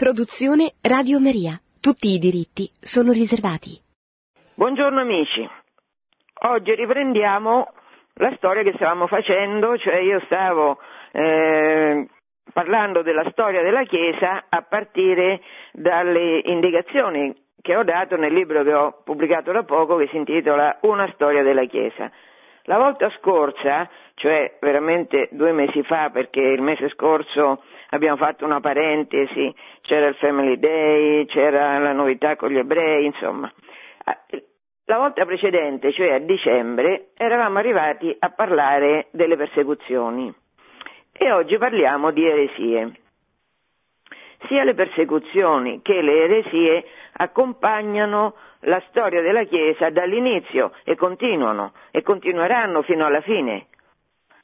Produzione Radio Maria. Tutti i diritti sono riservati. Buongiorno amici. Oggi riprendiamo la storia che stavamo facendo, cioè io stavo eh, parlando della storia della Chiesa a partire dalle indicazioni che ho dato nel libro che ho pubblicato da poco che si intitola Una storia della Chiesa. La volta scorsa, cioè veramente due mesi fa, perché il mese scorso abbiamo fatto una parentesi, c'era il Family Day, c'era la novità con gli ebrei, insomma. Ah, la volta precedente, cioè a dicembre, eravamo arrivati a parlare delle persecuzioni e oggi parliamo di eresie. Sia le persecuzioni che le eresie accompagnano la storia della Chiesa dall'inizio e continuano e continueranno fino alla fine.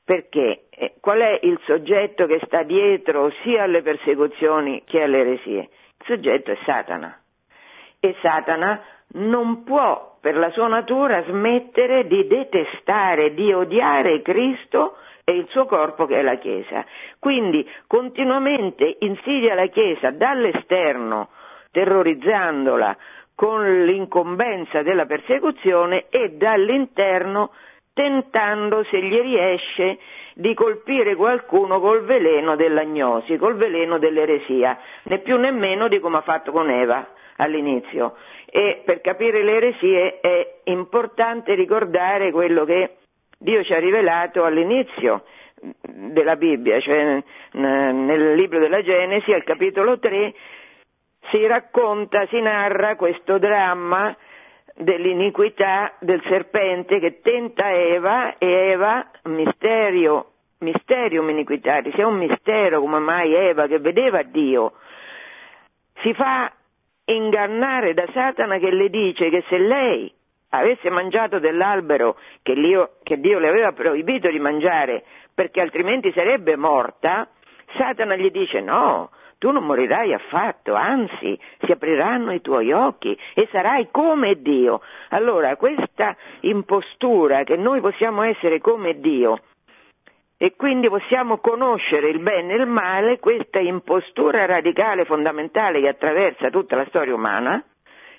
Perché? Eh, qual è il soggetto che sta dietro sia alle persecuzioni che alle eresie? Il soggetto è Satana. E Satana non può per la sua natura smettere di detestare, di odiare Cristo e il suo corpo che è la Chiesa. Quindi continuamente insidia la Chiesa dall'esterno, terrorizzandola con l'incombenza della persecuzione e dall'interno tentando, se gli riesce, di colpire qualcuno col veleno dell'agnosi, col veleno dell'eresia, né più né meno di come ha fatto con Eva all'inizio. E per capire le eresie è importante ricordare quello che Dio ci ha rivelato all'inizio della Bibbia, cioè nel libro della Genesi, al capitolo 3, si racconta, si narra questo dramma dell'iniquità del serpente che tenta Eva e Eva, misterio, mysterium iniquitatis, è un mistero come mai Eva che vedeva Dio, si fa ingannare da Satana che le dice che se lei avesse mangiato dell'albero che, Dio, che Dio le aveva proibito di mangiare perché altrimenti sarebbe morta, Satana gli dice no, tu non morirai affatto, anzi si apriranno i tuoi occhi e sarai come Dio. Allora questa impostura che noi possiamo essere come Dio e quindi possiamo conoscere il bene e il male, questa impostura radicale fondamentale che attraversa tutta la storia umana,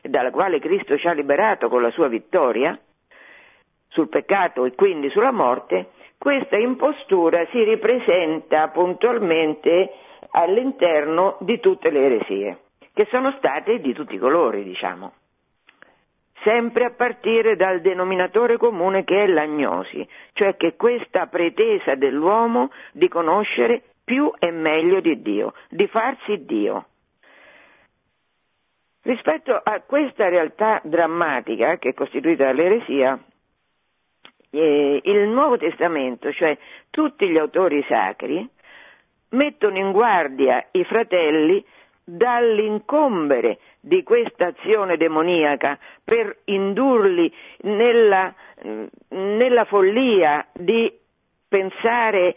dalla quale Cristo ci ha liberato con la sua vittoria sul peccato e quindi sulla morte, questa impostura si ripresenta puntualmente all'interno di tutte le eresie, che sono state di tutti i colori, diciamo. Sempre a partire dal denominatore comune che è l'agnosi, cioè che questa pretesa dell'uomo di conoscere più e meglio di Dio, di farsi Dio. Rispetto a questa realtà drammatica che è costituita dall'eresia, eh, il Nuovo Testamento, cioè tutti gli autori sacri, mettono in guardia i fratelli dall'incombere di questa azione demoniaca per indurli nella, nella follia di pensare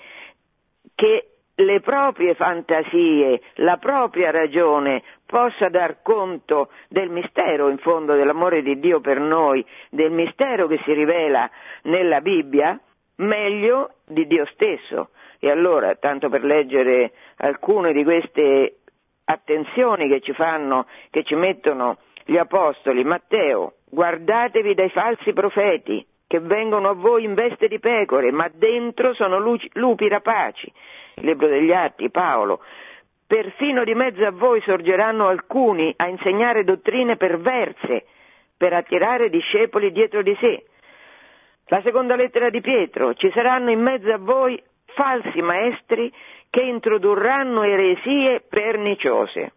che le proprie fantasie, la propria ragione possa dar conto del mistero in fondo dell'amore di Dio per noi, del mistero che si rivela nella Bibbia, meglio di Dio stesso. E allora, tanto per leggere alcune di queste attenzioni che ci fanno, che ci mettono gli apostoli, Matteo, guardatevi dai falsi profeti che vengono a voi in veste di pecore, ma dentro sono lupi rapaci. Libro degli Atti, Paolo. Perfino di mezzo a voi sorgeranno alcuni a insegnare dottrine perverse per attirare discepoli dietro di sé. La seconda lettera di Pietro, ci saranno in mezzo a voi falsi maestri che introdurranno eresie perniciose.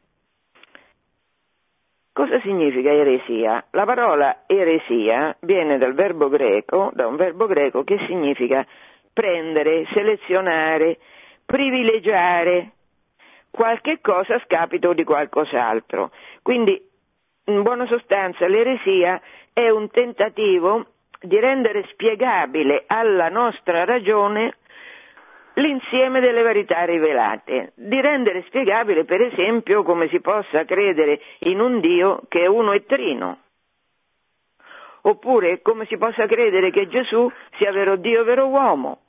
Cosa significa eresia? La parola eresia viene dal verbo greco, da un verbo greco che significa prendere, selezionare, privilegiare. Qualche cosa a scapito di qualcos'altro. Quindi, in buona sostanza, l'eresia è un tentativo di rendere spiegabile alla nostra ragione l'insieme delle verità rivelate, di rendere spiegabile per esempio come si possa credere in un Dio che è uno e trino, oppure come si possa credere che Gesù sia vero Dio e vero uomo,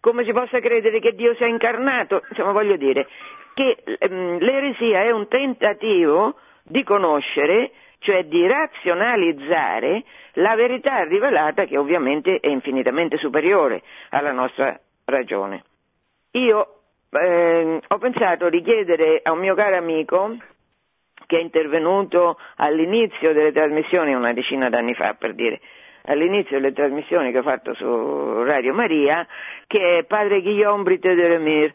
come si possa credere che Dio sia incarnato, insomma voglio dire, che ehm, l'eresia è un tentativo di conoscere, cioè di razionalizzare la verità rivelata che ovviamente è infinitamente superiore alla nostra ragione. Io eh, ho pensato di chiedere a un mio caro amico che è intervenuto all'inizio delle trasmissioni una decina d'anni fa per dire all'inizio delle trasmissioni che ho fatto su Radio Maria che è padre Guillaume Brite de Remir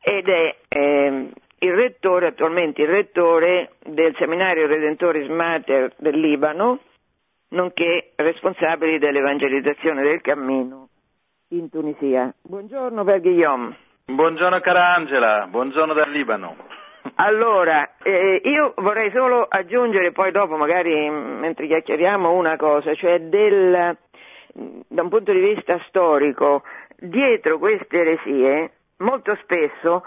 ed è eh, il rettore, attualmente il rettore del seminario Redentoris Mater del Libano, nonché responsabile dell'evangelizzazione del cammino in Tunisia. Buongiorno per Guillaume. Buongiorno cara Angela, buongiorno dal Libano. Allora, eh, io vorrei solo aggiungere poi dopo, magari mentre chiacchieriamo, una cosa, cioè del, da un punto di vista storico, dietro queste eresie molto spesso,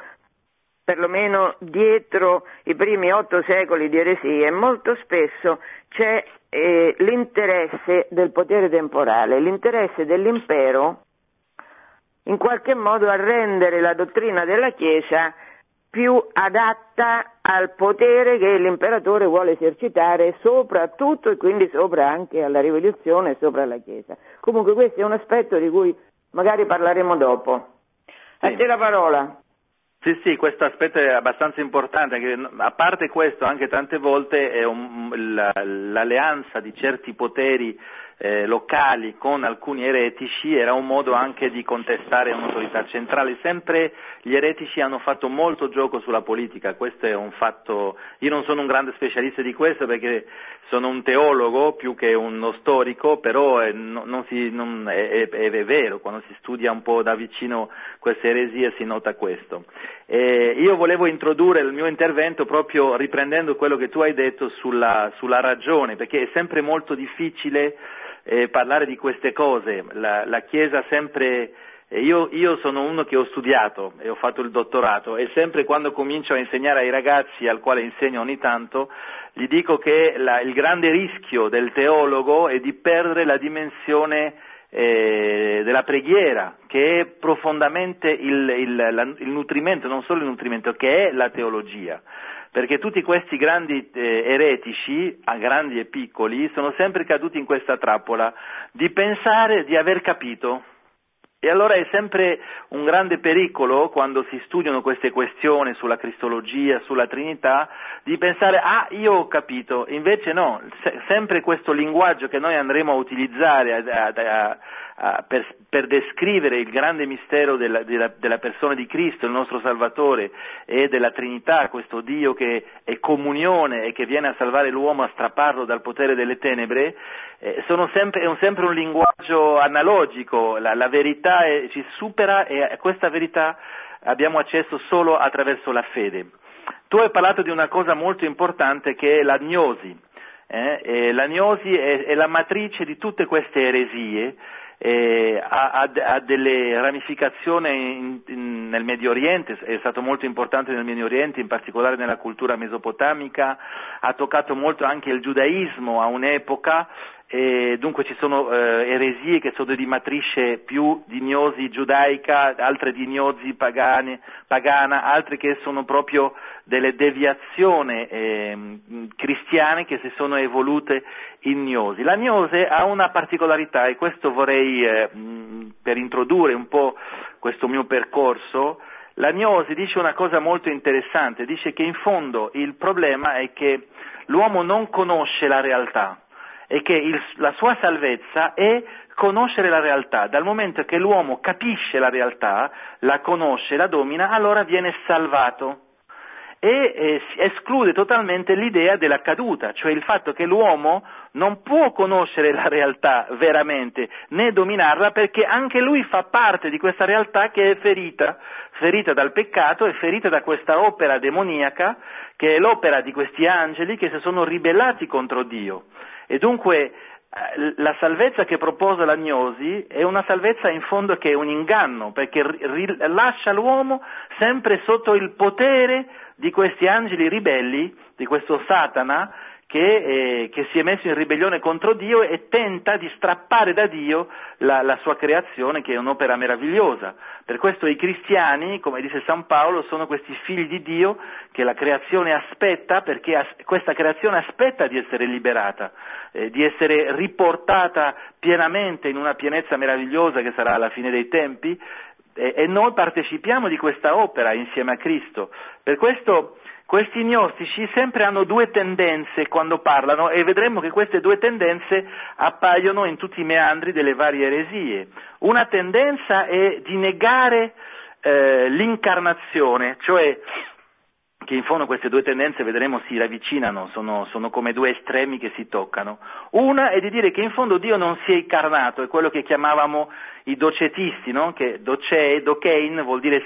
perlomeno dietro i primi otto secoli di eresie, molto spesso c'è eh, l'interesse del potere temporale, l'interesse dell'impero in qualche modo a rendere la dottrina della Chiesa più adatta al potere che l'imperatore vuole esercitare sopra tutto e quindi sopra anche alla rivoluzione e sopra la Chiesa. Comunque questo è un aspetto di cui magari parleremo dopo. Sì. A te la parola. Sì, sì, questo aspetto è abbastanza importante, a parte questo anche tante volte un, l'alleanza di certi poteri eh, locali con alcuni eretici era un modo anche di contestare un'autorità centrale. Sempre gli eretici hanno fatto molto gioco sulla politica, questo è un fatto, io non sono un grande specialista di questo perché sono un teologo più che uno storico, però è, non si, non, è, è, è, vero, quando si studia un po' da vicino queste eresie si nota questo. E io volevo introdurre il mio intervento proprio riprendendo quello che tu hai detto sulla, sulla ragione, perché è sempre molto difficile eh, parlare di queste cose. La, la Chiesa sempre, eh, io, io, sono uno che ho studiato e ho fatto il dottorato e sempre quando comincio a insegnare ai ragazzi, al quale insegno ogni tanto, gli dico che la, il grande rischio del teologo è di perdere la dimensione eh, della preghiera, che è profondamente il, il, la, il nutrimento, non solo il nutrimento, che è la teologia perché tutti questi grandi eh, eretici, grandi e piccoli, sono sempre caduti in questa trappola di pensare di aver capito. E allora è sempre un grande pericolo quando si studiano queste questioni sulla Cristologia, sulla Trinità, di pensare ah io ho capito, invece no, se, sempre questo linguaggio che noi andremo a utilizzare a, a, a, per, per, descrivere il grande mistero della, della, della, persona di Cristo, il nostro Salvatore, e della Trinità, questo Dio che è comunione e che viene a salvare l'uomo, a strapparlo dal potere delle tenebre, eh, sempre, è un, sempre un linguaggio analogico, la, la verità è, ci supera e a questa verità abbiamo accesso solo attraverso la fede. Tu hai parlato di una cosa molto importante che è l'agnosi. Eh? L'agnosi è, è la matrice di tutte queste eresie eh, ha, ha, delle ramificazioni in, in, nel Medio Oriente, è stato molto importante nel Medio Oriente, in particolare nella cultura mesopotamica, ha toccato molto anche il giudaismo a un'epoca e dunque ci sono eh, eresie che sono di matrice più di gnosi giudaica, altre di gnosi pagane, pagana, altre che sono proprio delle deviazioni eh, cristiane che si sono evolute in gnosi. La gnose ha una particolarità e questo vorrei, eh, per introdurre un po' questo mio percorso, la gnosi dice una cosa molto interessante, dice che in fondo il problema è che l'uomo non conosce la realtà e che il, la sua salvezza è conoscere la realtà. Dal momento che l'uomo capisce la realtà, la conosce, la domina, allora viene salvato e eh, esclude totalmente l'idea della caduta, cioè il fatto che l'uomo non può conoscere la realtà veramente né dominarla perché anche lui fa parte di questa realtà che è ferita, ferita dal peccato e ferita da questa opera demoniaca che è l'opera di questi angeli che si sono ribellati contro Dio. E dunque eh, la salvezza che propose l'agnosi è una salvezza in fondo che è un inganno, perché lascia l'uomo sempre sotto il potere di questi angeli ribelli, di questo Satana, che, eh, che, si è messo in ribellione contro Dio e tenta di strappare da Dio la, la, sua creazione, che è un'opera meravigliosa. Per questo i cristiani, come dice San Paolo, sono questi figli di Dio che la creazione aspetta, perché as- questa creazione aspetta di essere liberata, eh, di essere riportata pienamente in una pienezza meravigliosa che sarà alla fine dei tempi, e, e noi partecipiamo di questa opera insieme a Cristo. Per questo questi gnostici sempre hanno due tendenze quando parlano e vedremo che queste due tendenze appaiono in tutti i meandri delle varie eresie. Una tendenza è di negare eh, l'incarnazione, cioè che in fondo queste due tendenze vedremo si ravvicinano, sono, sono, come due estremi che si toccano. Una è di dire che in fondo Dio non si è incarnato, è quello che chiamavamo i docetisti, no? che docee, dokein vuol dire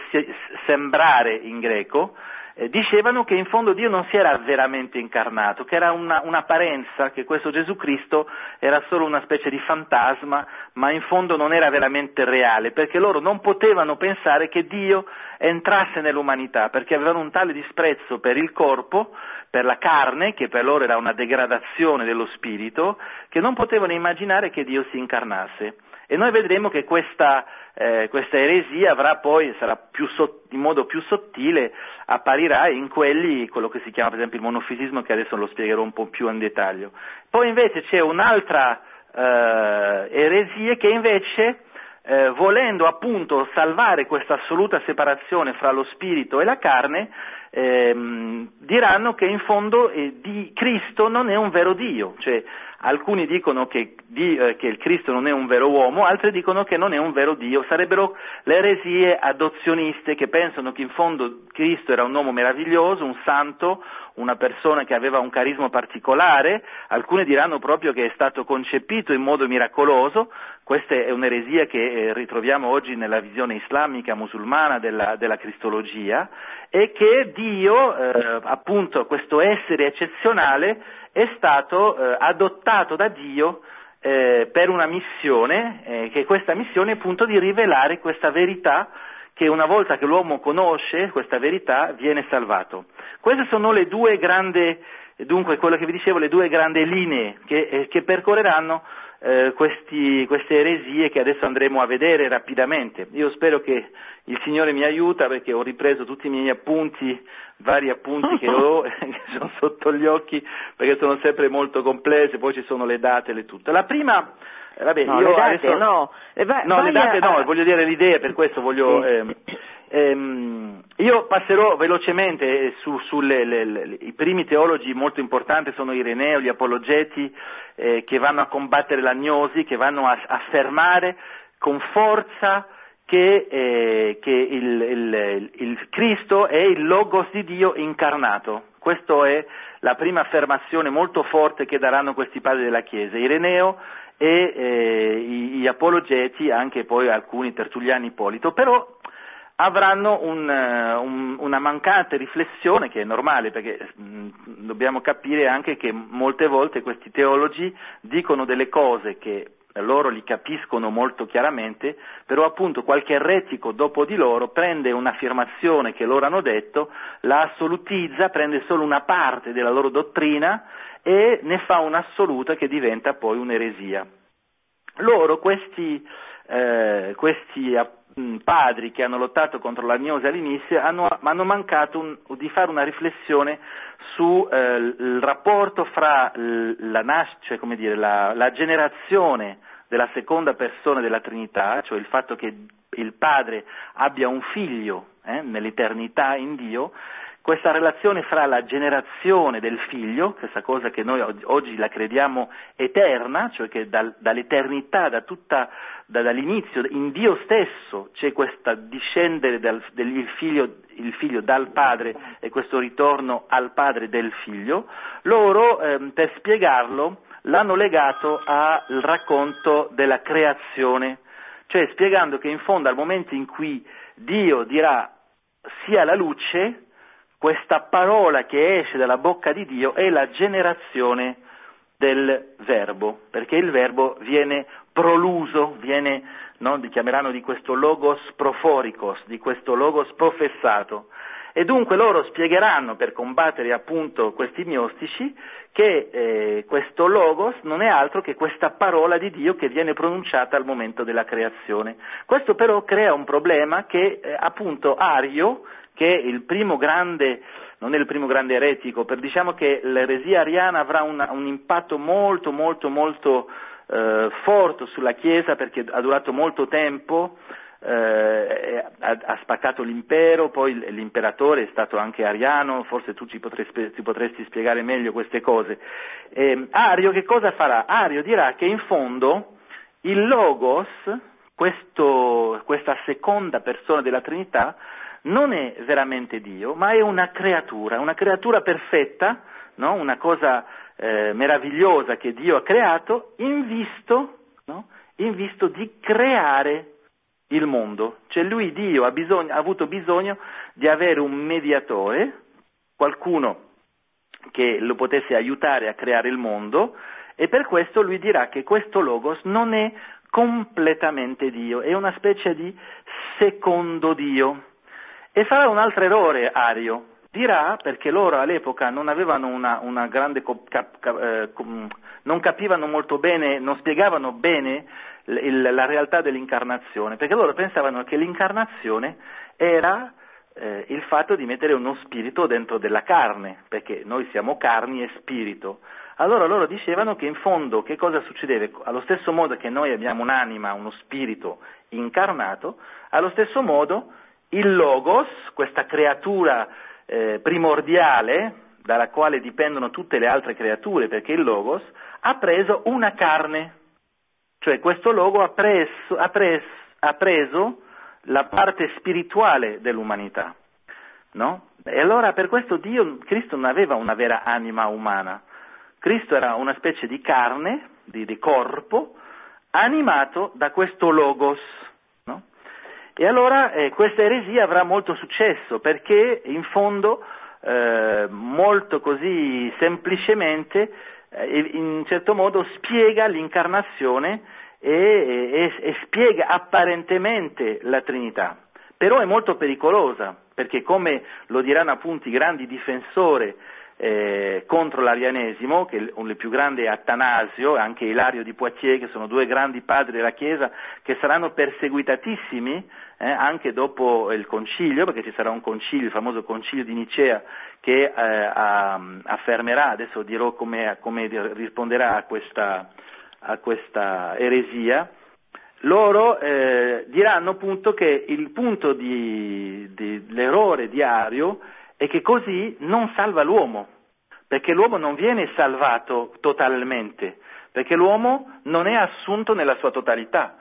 sembrare in greco, eh, dicevano che in fondo Dio non si era veramente incarnato, che era una, un'apparenza, che questo Gesù Cristo era solo una specie di fantasma, ma in fondo non era veramente reale, perché loro non potevano pensare che Dio entrasse nell'umanità, perché avevano un tale disprezzo per il corpo, per la carne, che per loro era una degradazione dello spirito, che non potevano immaginare che Dio si incarnasse. E noi vedremo che questa, eh, questa eresia avrà poi, sarà più so, in modo più sottile, apparirà in quelli, quello che si chiama per esempio il monofisismo, che adesso lo spiegherò un po' più in dettaglio. Poi invece c'è un'altra eh, eresia che invece, eh, volendo appunto salvare questa assoluta separazione fra lo spirito e la carne, ehm, diranno che in fondo eh, di Cristo non è un vero Dio, cioè alcuni dicono che, di, eh, che, il Cristo non è un vero uomo, altri dicono che non è un vero Dio, sarebbero le eresie adozioniste che pensano che in fondo Cristo era un uomo meraviglioso, un santo, una persona che aveva un carisma particolare, alcuni diranno proprio che è stato concepito in modo miracoloso, questa è un'eresia che eh, ritroviamo oggi nella visione islamica musulmana della, della cristologia e che Dio, eh, appunto questo essere eccezionale, è stato eh, adottato da Dio eh, per una missione, eh, che è questa missione è appunto di rivelare questa verità che una volta che l'uomo conosce questa verità viene salvato. Queste sono le due grandi, dunque quello che vi dicevo, le due grandi linee che, eh, che percorreranno eh, questi, queste eresie che adesso andremo a vedere rapidamente. Io spero che il Signore mi aiuta perché ho ripreso tutti i miei appunti, vari appunti che ho, che sono sotto gli occhi perché sono sempre molto complesse, poi ci sono le date e le tutto. La prima eh, vabbè, no, io le date adesso... no. Eh, va, no, le date a... no, voglio dire l'idea, per questo voglio... Sì. Ehm, ehm, io passerò velocemente su, sulle le, le, i primi teologi molto importanti, sono Ireneo, gli apologeti, eh, che vanno a combattere l'agnosi, che vanno a affermare con forza che, eh, che il, il, il, Cristo è il Logos di Dio incarnato. Questa è la prima affermazione molto forte che daranno questi padri della Chiesa. Ireneo e eh, gli apologeti, anche poi alcuni tertulliani Ippolito, però avranno un, un, una mancante riflessione che è normale perché mh, mm, dobbiamo capire anche che molte volte questi teologi dicono delle cose che loro li capiscono molto chiaramente, però appunto qualche eretico dopo di loro prende un'affermazione che loro hanno detto, la assolutizza, prende solo una parte della loro dottrina e ne fa un'assoluta che diventa poi un'eresia. Loro, questi, eh, questi padri che hanno lottato contro l'agnosi all'inizio hanno, hanno mancato un, di fare una riflessione sul eh, rapporto fra la, cioè, dire, la, la generazione della seconda persona della Trinità, cioè il fatto che il padre abbia un figlio eh, nell'eternità in Dio, questa relazione fra la generazione del figlio, questa cosa che noi oggi la crediamo eterna, cioè che dal, dall'eternità, da tutta, da, dall'inizio, in Dio stesso c'è questa discendere del, del figlio, figlio dal padre e questo ritorno al padre del figlio, loro ehm, per spiegarlo l'hanno legato al racconto della creazione, cioè spiegando che in fondo al momento in cui Dio dirà sia la luce, questa parola che esce dalla bocca di Dio è la generazione del verbo, perché il verbo viene proluso, viene, no, chiameranno di questo logos proforicos, di questo logos professato. E dunque loro spiegheranno per combattere appunto questi gnostici che eh, questo logos non è altro che questa parola di Dio che viene pronunciata al momento della creazione. Questo però crea un problema che eh, appunto Ario, che è il primo grande non è il primo grande eretico, per, diciamo che l'eresia ariana avrà una, un impatto molto molto molto eh, forte sulla Chiesa perché ha durato molto tempo, eh, ha, ha, spaccato l'impero, poi l'imperatore è stato anche ariano, forse tu ci potresti, ci potresti spiegare meglio queste cose. Eh, Ario che cosa farà? Ario dirà che in fondo il Logos, questo, questa seconda persona della Trinità, non è veramente Dio, ma è una creatura, una creatura perfetta, no? una cosa eh, meravigliosa che Dio ha creato in visto, no? in visto di creare il mondo. Cioè lui, Dio, ha, bisogno, ha avuto bisogno di avere un mediatore, qualcuno che lo potesse aiutare a creare il mondo e per questo lui dirà che questo logos non è completamente Dio, è una specie di secondo Dio. E farà un altro errore Ario, dirà, perché loro all'epoca non avevano una, una grande, cap, cap, eh, non capivano molto bene, non spiegavano bene la realtà dell'incarnazione, perché loro pensavano che l'incarnazione era eh, il fatto di mettere uno spirito dentro della carne, perché noi siamo carni e spirito. Allora loro dicevano che in fondo che cosa succedeva? Allo stesso modo che noi abbiamo un'anima, uno spirito incarnato, allo stesso modo il Logos, questa creatura eh, primordiale dalla quale dipendono tutte le altre creature, perché il Logos ha preso una carne, cioè questo logo ha preso, ha preso, ha preso la parte spirituale dell'umanità. No? E allora per questo Dio, Cristo non aveva una vera anima umana, Cristo era una specie di carne, di, di corpo, animato da questo logos. No? E allora eh, questa eresia avrà molto successo perché in fondo, eh, molto così semplicemente, in un certo modo spiega l'incarnazione e, e, e spiega apparentemente la Trinità. Però è molto pericolosa, perché come lo diranno appunto i grandi difensori eh, contro l'arianesimo, che il più grande è Attanasio anche Ilario di Poitiers, che sono due grandi padri della Chiesa, che saranno perseguitatissimi eh, anche dopo il concilio, perché ci sarà un concilio, il famoso concilio di Nicea, che eh, affermerà, adesso dirò come, come risponderà a questa, a questa eresia, loro eh, diranno appunto che il punto di, di, l'errore di Ario è che così non salva l'uomo, perché l'uomo non viene salvato totalmente, perché l'uomo non è assunto nella sua totalità.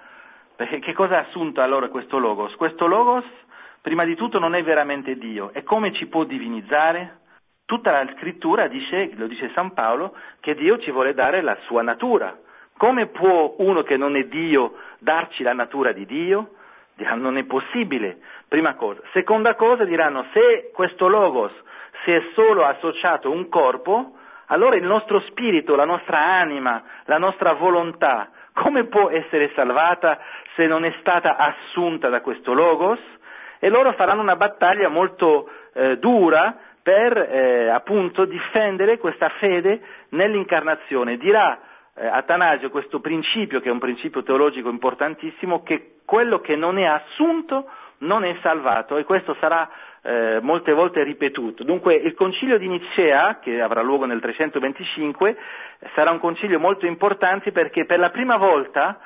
Perché che cosa ha assunto allora questo Logos? Questo Logos, prima di tutto, non è veramente Dio. E come ci può divinizzare? Tutta la scrittura dice, lo dice San Paolo, che Dio ci vuole dare la sua natura. Come può uno che non è Dio darci la natura di Dio? Diranno non è possibile, prima cosa. Seconda cosa diranno se questo logos si è solo associato a un corpo, allora il nostro spirito, la nostra anima, la nostra volontà, come può essere salvata se non è stata assunta da questo logos? E loro faranno una battaglia molto eh, dura per eh, appunto difendere questa fede nell'incarnazione. Dirà eh, Atanasio questo principio, che è un principio teologico importantissimo, che quello che non è assunto non è salvato e questo sarà eh, molte volte ripetuto. Dunque il concilio di Nicea, che avrà luogo nel 325, sarà un concilio molto importante perché per la prima volta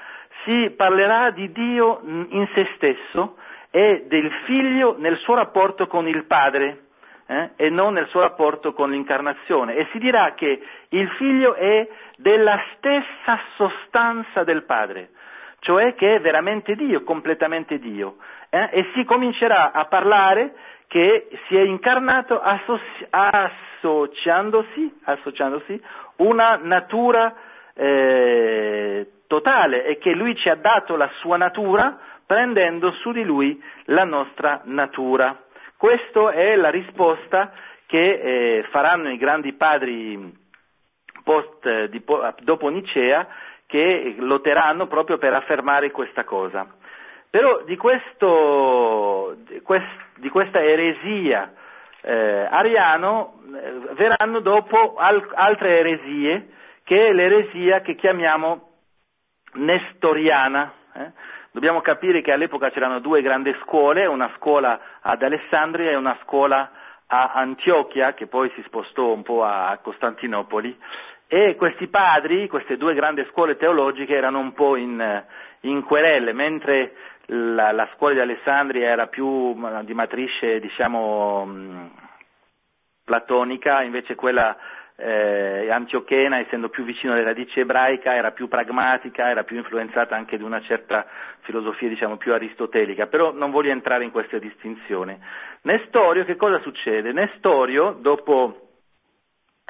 si parlerà di Dio in se stesso e del figlio nel suo rapporto con il padre eh, e non nel suo rapporto con l'incarnazione e si dirà che il figlio è della stessa sostanza del padre, cioè che è veramente Dio, completamente Dio, eh, e si comincerà a parlare che si è incarnato associ- associandosi, associandosi una natura eh, totale e che lui ci ha dato la sua natura prendendo su di lui la nostra natura. Questa è la risposta che eh, faranno i grandi padri post, di, dopo Nicea che lotteranno proprio per affermare questa cosa. Però di, questo, di questa eresia eh, ariano eh, verranno dopo al- altre eresie, che è l'eresia che chiamiamo nestoriana. Eh? Dobbiamo capire che all'epoca c'erano due grandi scuole, una scuola ad Alessandria e una scuola a Antiochia, che poi si spostò un po' a Costantinopoli, e questi padri, queste due grandi scuole teologiche, erano un po' in, in querelle, mentre la, la, scuola di Alessandria era più di matrice, diciamo, platonica, invece quella eh, antiochena, essendo più vicino alle radici ebraica, era più pragmatica, era più influenzata anche di una certa filosofia, diciamo, più aristotelica, però non voglio entrare in questa distinzione. Nestorio, che cosa succede? Nestorio, dopo,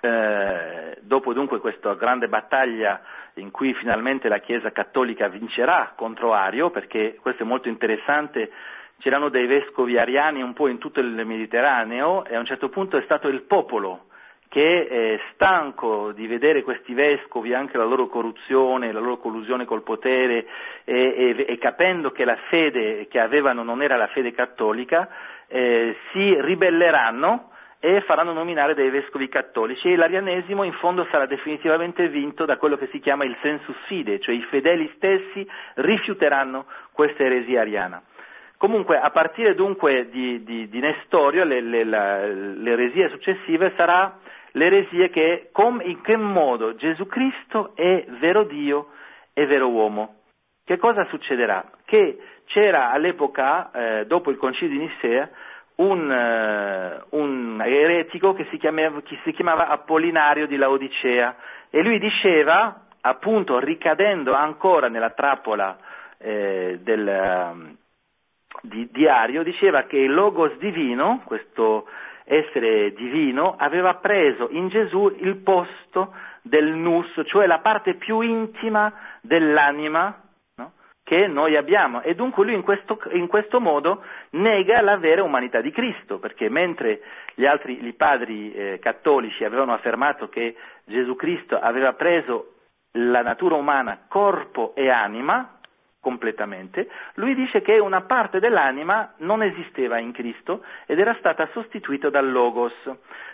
eh, dopo dunque questa grande battaglia in cui finalmente la Chiesa cattolica vincerà contro Ario, perché questo è molto interessante, c'erano dei vescovi ariani un po' in tutto il Mediterraneo e a un certo punto è stato il popolo che eh, stanco di vedere questi vescovi, anche la loro corruzione, la loro collusione col potere e, e, e capendo che la fede che avevano non era la fede cattolica, eh, si ribelleranno e faranno nominare dei vescovi cattolici e l'arianesimo in fondo sarà definitivamente vinto da quello che si chiama il sensus fide, cioè i fedeli stessi rifiuteranno questa eresia ariana. Comunque, a partire dunque di, di, di Nestorio, le, le, la, l'eresia successiva sarà l'eresia che com, in che modo Gesù Cristo è vero Dio e vero uomo. Che cosa succederà? Che c'era all'epoca, eh, dopo il concilio di Nicea, un, uh, un eretico che si, chiamava, che si, chiamava, Appolinario di Laodicea e lui diceva, appunto ricadendo ancora nella trappola eh, del, di, di Ario, diceva che il logos divino, questo essere divino, aveva preso in Gesù il posto del nus, cioè la parte più intima dell'anima no? che noi abbiamo. E dunque lui in questo, in questo, modo nega la vera umanità di Cristo, perché mentre gli altri i padri eh, cattolici avevano affermato che Gesù Cristo aveva preso la natura umana corpo e anima, completamente, lui dice che una parte dell'anima non esisteva in Cristo ed era stata sostituita dal Logos.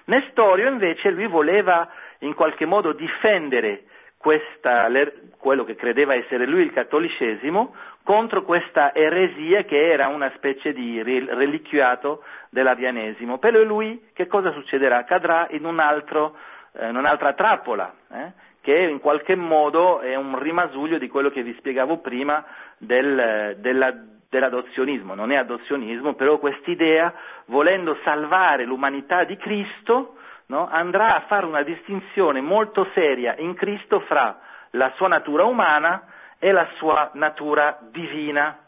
Nestorio invece lui voleva in qualche modo difendere questa, quello che credeva essere lui il cattolicesimo contro questa eresia che era una specie di reliquiato dell'arianesimo. Per lui che cosa succederà? Cadrà in, un altro, eh, in un'altra trappola. Eh? Che in qualche modo è un rimasuglio di quello che vi spiegavo prima del, della, dell'adozionismo. Non è adozionismo, però quest'idea, volendo salvare l'umanità di Cristo, no, andrà a fare una distinzione molto seria in Cristo fra la sua natura umana e la sua natura divina.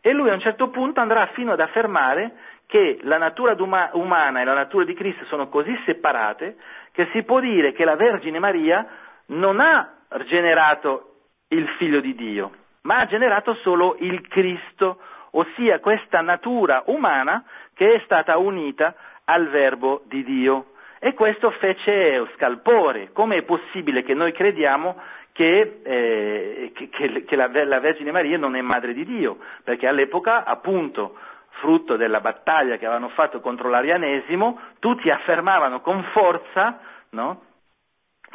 E lui a un certo punto andrà fino ad affermare che la natura umana e la natura di Cristo sono così separate che si può dire che la Vergine Maria non ha generato il figlio di Dio, ma ha generato solo il Cristo, ossia questa natura umana che è stata unita al verbo di Dio. E questo fece scalpore. Come è possibile che noi crediamo che, eh, che, che la, la, Vergine Maria non è madre di Dio? Perché all'epoca, appunto, frutto della battaglia che avevano fatto contro l'arianesimo, tutti affermavano con forza no,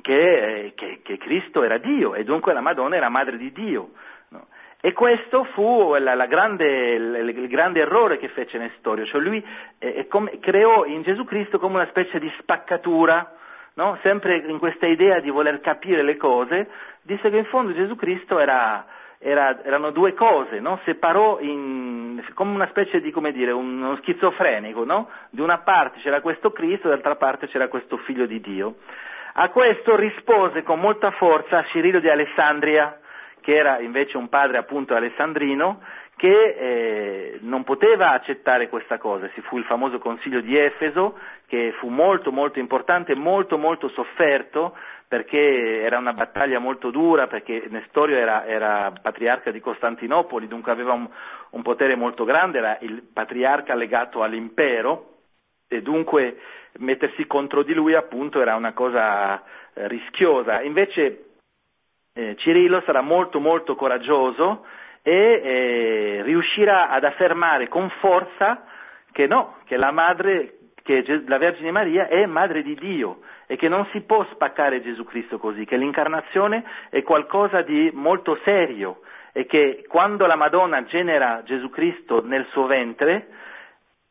che, che, che, Cristo era Dio e dunque la Madonna era madre di Dio. No? E questo fu la, la grande, il, il, grande errore che fece Nestorio, cioè lui eh, come, creò in Gesù Cristo come una specie di spaccatura, no? sempre in questa idea di voler capire le cose, disse che in fondo Gesù Cristo era, era, erano due cose, no? separò in, come una specie di, come dire, uno schizofrenico, no? di una parte c'era questo Cristo, dall'altra parte c'era questo figlio di Dio. A questo rispose con molta forza Cirillo di Alessandria, che era invece un padre appunto alessandrino, che eh, non poteva accettare questa cosa. Si fu il famoso consiglio di Efeso, che fu molto molto importante, molto molto sofferto, perché era una battaglia molto dura, perché Nestorio era, era patriarca di Costantinopoli, dunque aveva un, un potere molto grande, era il patriarca legato all'impero, e dunque mettersi contro di lui appunto era una cosa eh, rischiosa. Invece eh, Cirillo sarà molto molto coraggioso e eh, riuscirà ad affermare con forza che no, che la madre che la Vergine Maria è madre di Dio e che non si può spaccare Gesù Cristo così, che l'incarnazione è qualcosa di molto serio e che quando la Madonna genera Gesù Cristo nel suo ventre,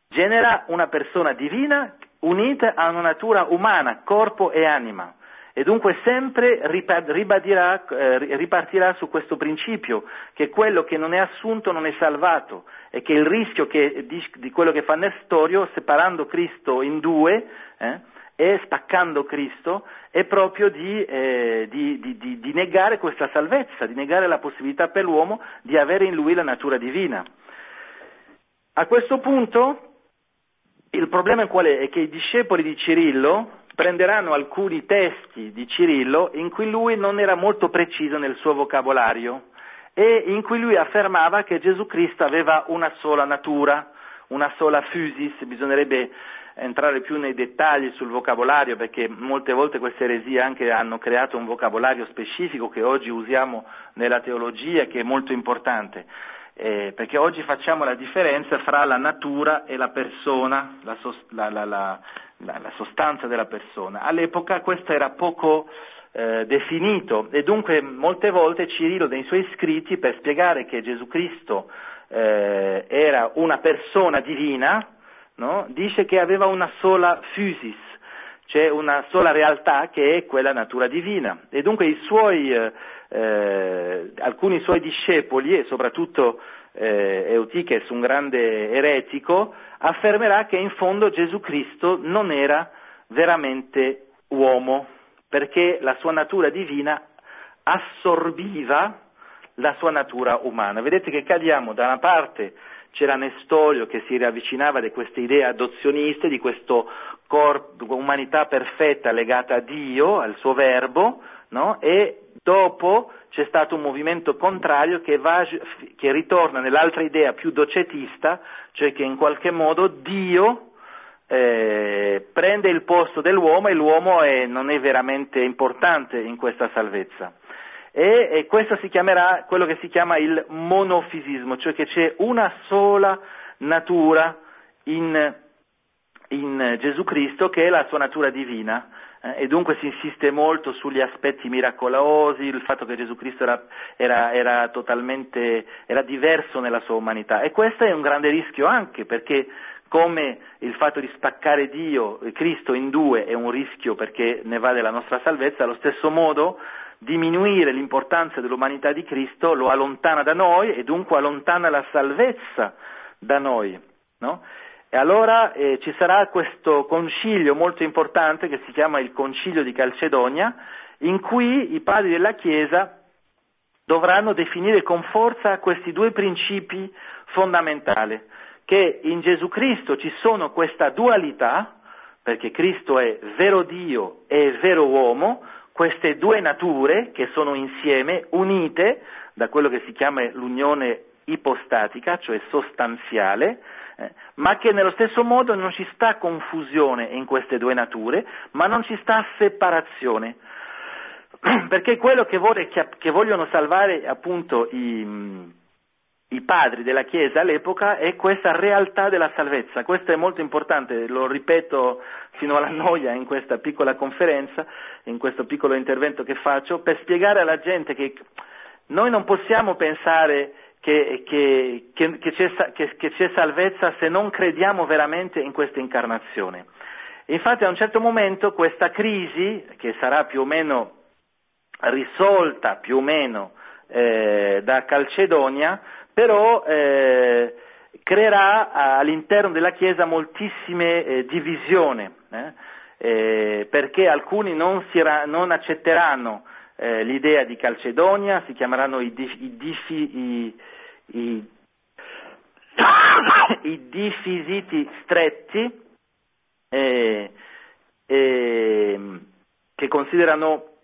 genera una persona divina unita a una natura umana, corpo e anima. E dunque sempre ribadirà, eh, ripartirà su questo principio, che quello che non è assunto non è salvato e che il rischio che, di, di, quello che fa Nestorio, separando Cristo in due eh, e spaccando Cristo, è proprio di, eh, di, di negare questa salvezza, di negare la possibilità per l'uomo di avere in lui la natura divina. A questo punto il problema qual è? È che i discepoli di Cirillo prenderanno alcuni testi di Cirillo in cui lui non era molto preciso nel suo vocabolario e in cui lui affermava che Gesù Cristo aveva una sola natura, una sola physis, bisognerebbe entrare più nei dettagli sul vocabolario perché molte volte queste eresie anche hanno creato un vocabolario specifico che oggi usiamo nella teologia che è molto importante eh, perché oggi facciamo la differenza fra la natura e la persona, la, sost- la, la, la sostanza della persona. All'epoca questo era poco eh, definito e dunque molte volte Cirillo nei suoi scritti per spiegare che Gesù Cristo eh, era una persona divina, no? dice che aveva una sola physis, c'è una sola realtà che è quella natura divina e dunque suoi eh, eh, alcuni suoi discepoli e soprattutto eh, Eutiches, un grande eretico, affermerà che in fondo Gesù Cristo non era veramente uomo, perché la sua natura divina assorbiva la sua natura umana. Vedete che cadiamo da una parte c'era Nestorio che si riavvicinava di queste idee adozioniste, di questa umanità perfetta legata a Dio, al suo verbo, no? e Dopo c'è stato un movimento contrario che, va, che ritorna nell'altra idea più docetista, cioè che in qualche modo Dio eh, prende il posto dell'uomo e l'uomo è, non è veramente importante in questa salvezza. E, e, questo si chiamerà quello che si chiama il monofisismo, cioè che c'è una sola natura in, in Gesù Cristo che è la sua natura divina. Eh, e dunque si insiste molto sugli aspetti miracolosi, il fatto che Gesù Cristo era, era, era, totalmente, era diverso nella sua umanità. E questo è un grande rischio anche perché come il fatto di spaccare Dio, Cristo in due è un rischio perché ne va della nostra salvezza, allo stesso modo diminuire l'importanza dell'umanità di Cristo lo allontana da noi e dunque allontana la salvezza da noi. No? E allora eh, ci sarà questo concilio molto importante che si chiama il Concilio di Calcedonia, in cui i padri della Chiesa dovranno definire con forza questi due principi fondamentali, che in Gesù Cristo ci sono questa dualità, perché Cristo è vero Dio e vero uomo, queste due nature che sono insieme, unite da quello che si chiama l'unione ipostatica, cioè sostanziale, eh, ma che nello stesso modo non ci sta confusione in queste due nature, ma non ci sta separazione. Perché quello che, vuole, che vogliono salvare appunto i, i padri della Chiesa all'epoca è questa realtà della salvezza. Questo è molto importante, lo ripeto fino alla noia in questa piccola conferenza, in questo piccolo intervento che faccio, per spiegare alla gente che noi non possiamo pensare che, che, che, che, c'è, c'è salvezza se non crediamo veramente in questa incarnazione. Infatti a un certo momento questa crisi, che sarà più o meno risolta più o meno eh, da Calcedonia, però eh, creerà all'interno della Chiesa moltissime eh, divisioni, eh, eh, perché alcuni non, ra- non accetteranno eh, l'idea di Calcedonia, si chiameranno i, dif- i, difi- i, i, i diffisiti stretti eh, eh, che considerano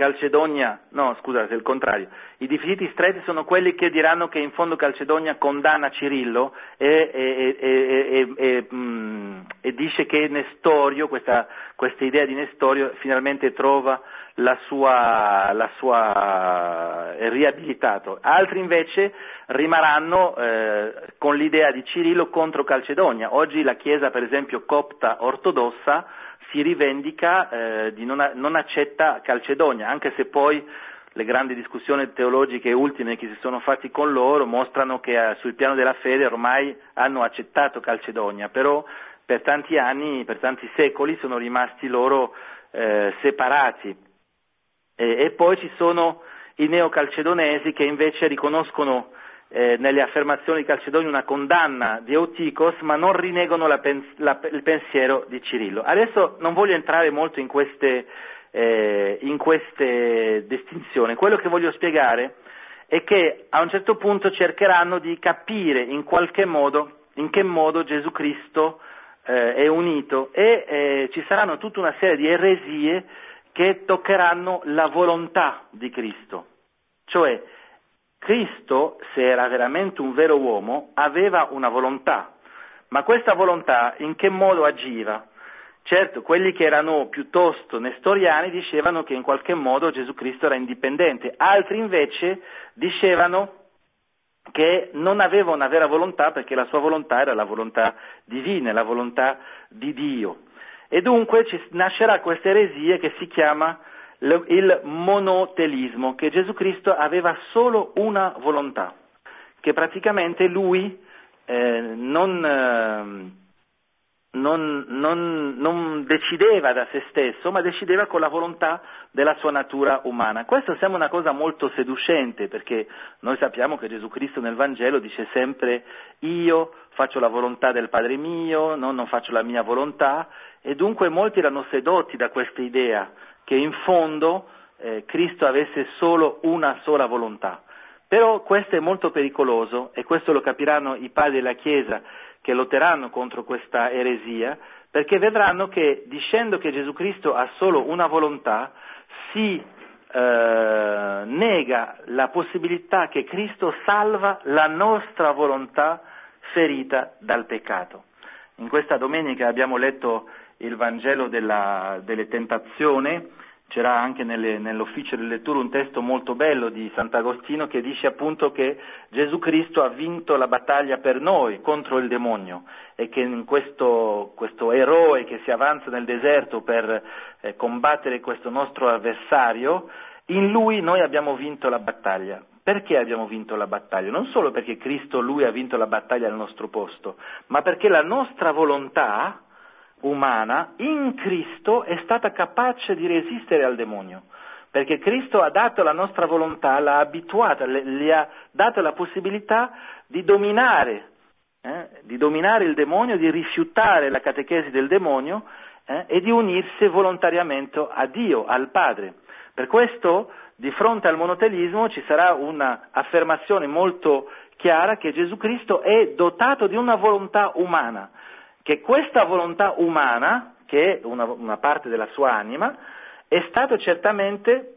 Calcedonia, no scusate, il contrario, i definiti stretti sono quelli che diranno che in fondo Calcedonia condanna Cirillo e, e, e, mh, mm, e dice che Nestorio, questa, questa, idea di Nestorio finalmente trova la sua, la sua riabilitato. Altri invece rimarranno eh, con l'idea di Cirillo contro Calcedonia. Oggi la Chiesa, per esempio, copta ortodossa, si rivendica eh, di non, non accetta Calcedonia, anche se poi le grandi discussioni teologiche ultime che si sono fatti con loro mostrano che eh, sul piano della fede ormai hanno accettato Calcedonia, però per tanti anni, per tanti secoli sono rimasti loro eh, separati. E, e, poi ci sono i neocalcedonesi che invece riconoscono eh, nelle affermazioni di Calcedonia una condanna di Euticos, ma non rinnegano la pens- la, il pensiero di Cirillo. Adesso non voglio entrare molto in queste, eh, in queste distinzioni, quello che voglio spiegare è che a un certo punto cercheranno di capire in qualche modo in che modo Gesù Cristo eh, è unito e eh, ci saranno tutta una serie di eresie che toccheranno la volontà di Cristo, cioè Cristo, se era veramente un vero uomo, aveva una volontà, ma questa volontà in che modo agiva? Certo, quelli che erano piuttosto nestoriani dicevano che in qualche modo Gesù Cristo era indipendente, altri invece dicevano che non aveva una vera volontà perché la sua volontà era la volontà divina, la volontà di Dio. E dunque nascerà questa eresia che si chiama il monotelismo, che Gesù Cristo aveva solo una volontà, che praticamente lui eh, non, eh, non, non, non, decideva da se stesso, ma decideva con la volontà della sua natura umana. Questo sembra una cosa molto seducente, perché noi sappiamo che Gesù Cristo nel Vangelo dice sempre io faccio la volontà del Padre mio, no, non faccio la mia volontà, e dunque molti erano sedotti da questa idea che in fondo eh, Cristo avesse solo una sola volontà. Però questo è molto pericoloso e questo lo capiranno i padri della Chiesa che lotteranno contro questa eresia, perché vedranno che dicendo che Gesù Cristo ha solo una volontà, si eh, nega la possibilità che Cristo salva la nostra volontà ferita dal peccato. In questa domenica abbiamo letto il Vangelo della, delle tentazioni, c'era anche nelle, nell'ufficio di lettura un testo molto bello di Sant'Agostino che dice appunto che Gesù Cristo ha vinto la battaglia per noi contro il demonio e che in questo, questo eroe che si avanza nel deserto per eh, combattere questo nostro avversario, in lui noi abbiamo vinto la battaglia. Perché abbiamo vinto la battaglia? Non solo perché Cristo, lui ha vinto la battaglia al nostro posto, ma perché la nostra volontà, umana in Cristo è stata capace di resistere al demonio, perché Cristo ha dato la nostra volontà, l'ha abituata, le ha dato la possibilità di dominare, eh, di dominare il demonio, di rifiutare la catechesi del demonio eh, e di unirsi volontariamente a Dio, al Padre. Per questo, di fronte al monotelismo, ci sarà un'affermazione molto chiara che Gesù Cristo è dotato di una volontà umana che questa volontà umana, che è una, una parte della sua anima, è stato certamente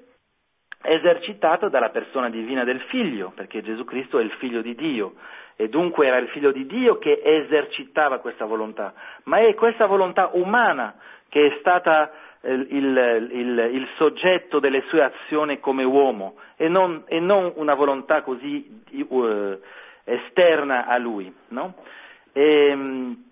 esercitato dalla persona divina del figlio, perché Gesù Cristo è il figlio di Dio e dunque era il figlio di Dio che esercitava questa volontà, ma è questa volontà umana che è stata eh, il, il, il soggetto delle sue azioni come uomo e non, e non una volontà così uh, esterna a lui. No? E, ehm,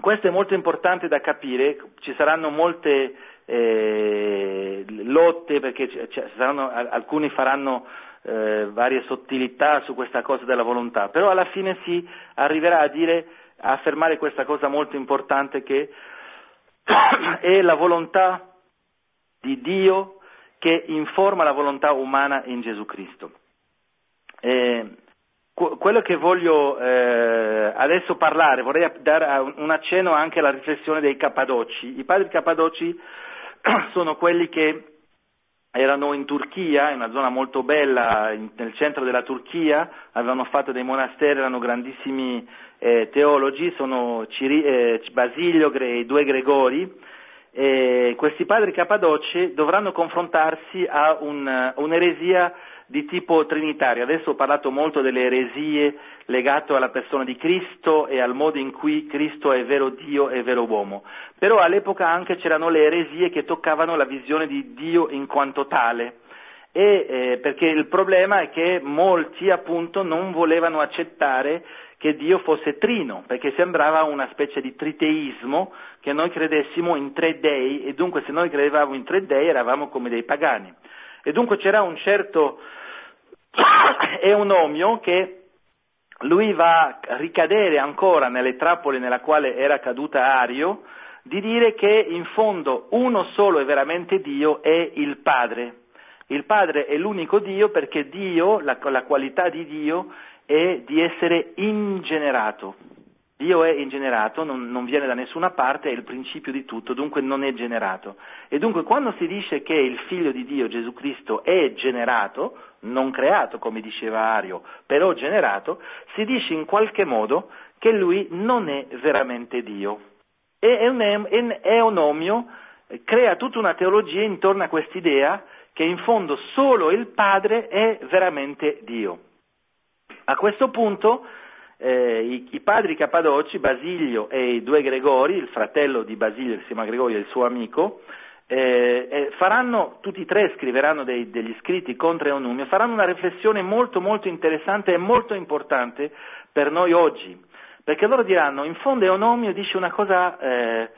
questo è molto importante da capire, ci saranno molte eh, lotte perché c- saranno, alcuni faranno eh, varie sottilità su questa cosa della volontà, però alla fine si arriverà a dire, a affermare questa cosa molto importante che è la volontà di Dio che informa la volontà umana in Gesù Cristo. Eh, quello che voglio eh, adesso parlare, vorrei dare un accenno anche alla riflessione dei Cappadoci. I padri Cappadoci sono quelli che erano in Turchia, in una zona molto bella, in, nel centro della Turchia, avevano fatto dei monasteri, erano grandissimi eh, teologi, sono Ciri, eh, Basilio e i due Gregori, questi padri cappadoci dovranno confrontarsi a un, un'eresia di tipo trinitario. Adesso ho parlato molto delle eresie legate alla persona di Cristo e al modo in cui Cristo è vero Dio e vero uomo. Però all'epoca anche c'erano le eresie che toccavano la visione di Dio in quanto tale. E, eh, perché il problema è che molti appunto non volevano accettare che Dio fosse trino, perché sembrava una specie di triteismo che noi credessimo in tre dei e dunque se noi credevamo in tre dei eravamo come dei pagani. E dunque c'era un certo eunomio che lui va a ricadere ancora nelle trappole nella quale era caduta Ario, di dire che in fondo uno solo è veramente Dio, è il Padre. Il Padre è l'unico Dio perché Dio, la, la qualità di Dio è di essere ingenerato. Dio è ingenerato, non, non, viene da nessuna parte, è il principio di tutto, dunque non è generato. E dunque quando si dice che il figlio di Dio, Gesù Cristo, è generato, non creato come diceva Ario, però generato, si dice in qualche modo che lui non è veramente Dio. E Eunomio crea tutta una teologia intorno a quest'idea che in fondo solo il Padre è veramente Dio. A questo punto eh, i, padri cappadoci, Basilio e i due Gregori, il fratello di Basilio che si Gregorio e il suo amico, eh, eh, faranno, tutti e tre scriveranno dei, degli scritti contro Eunumio, faranno una riflessione molto molto interessante e molto importante per noi oggi, perché loro diranno, in fondo Eunomio dice una cosa eh,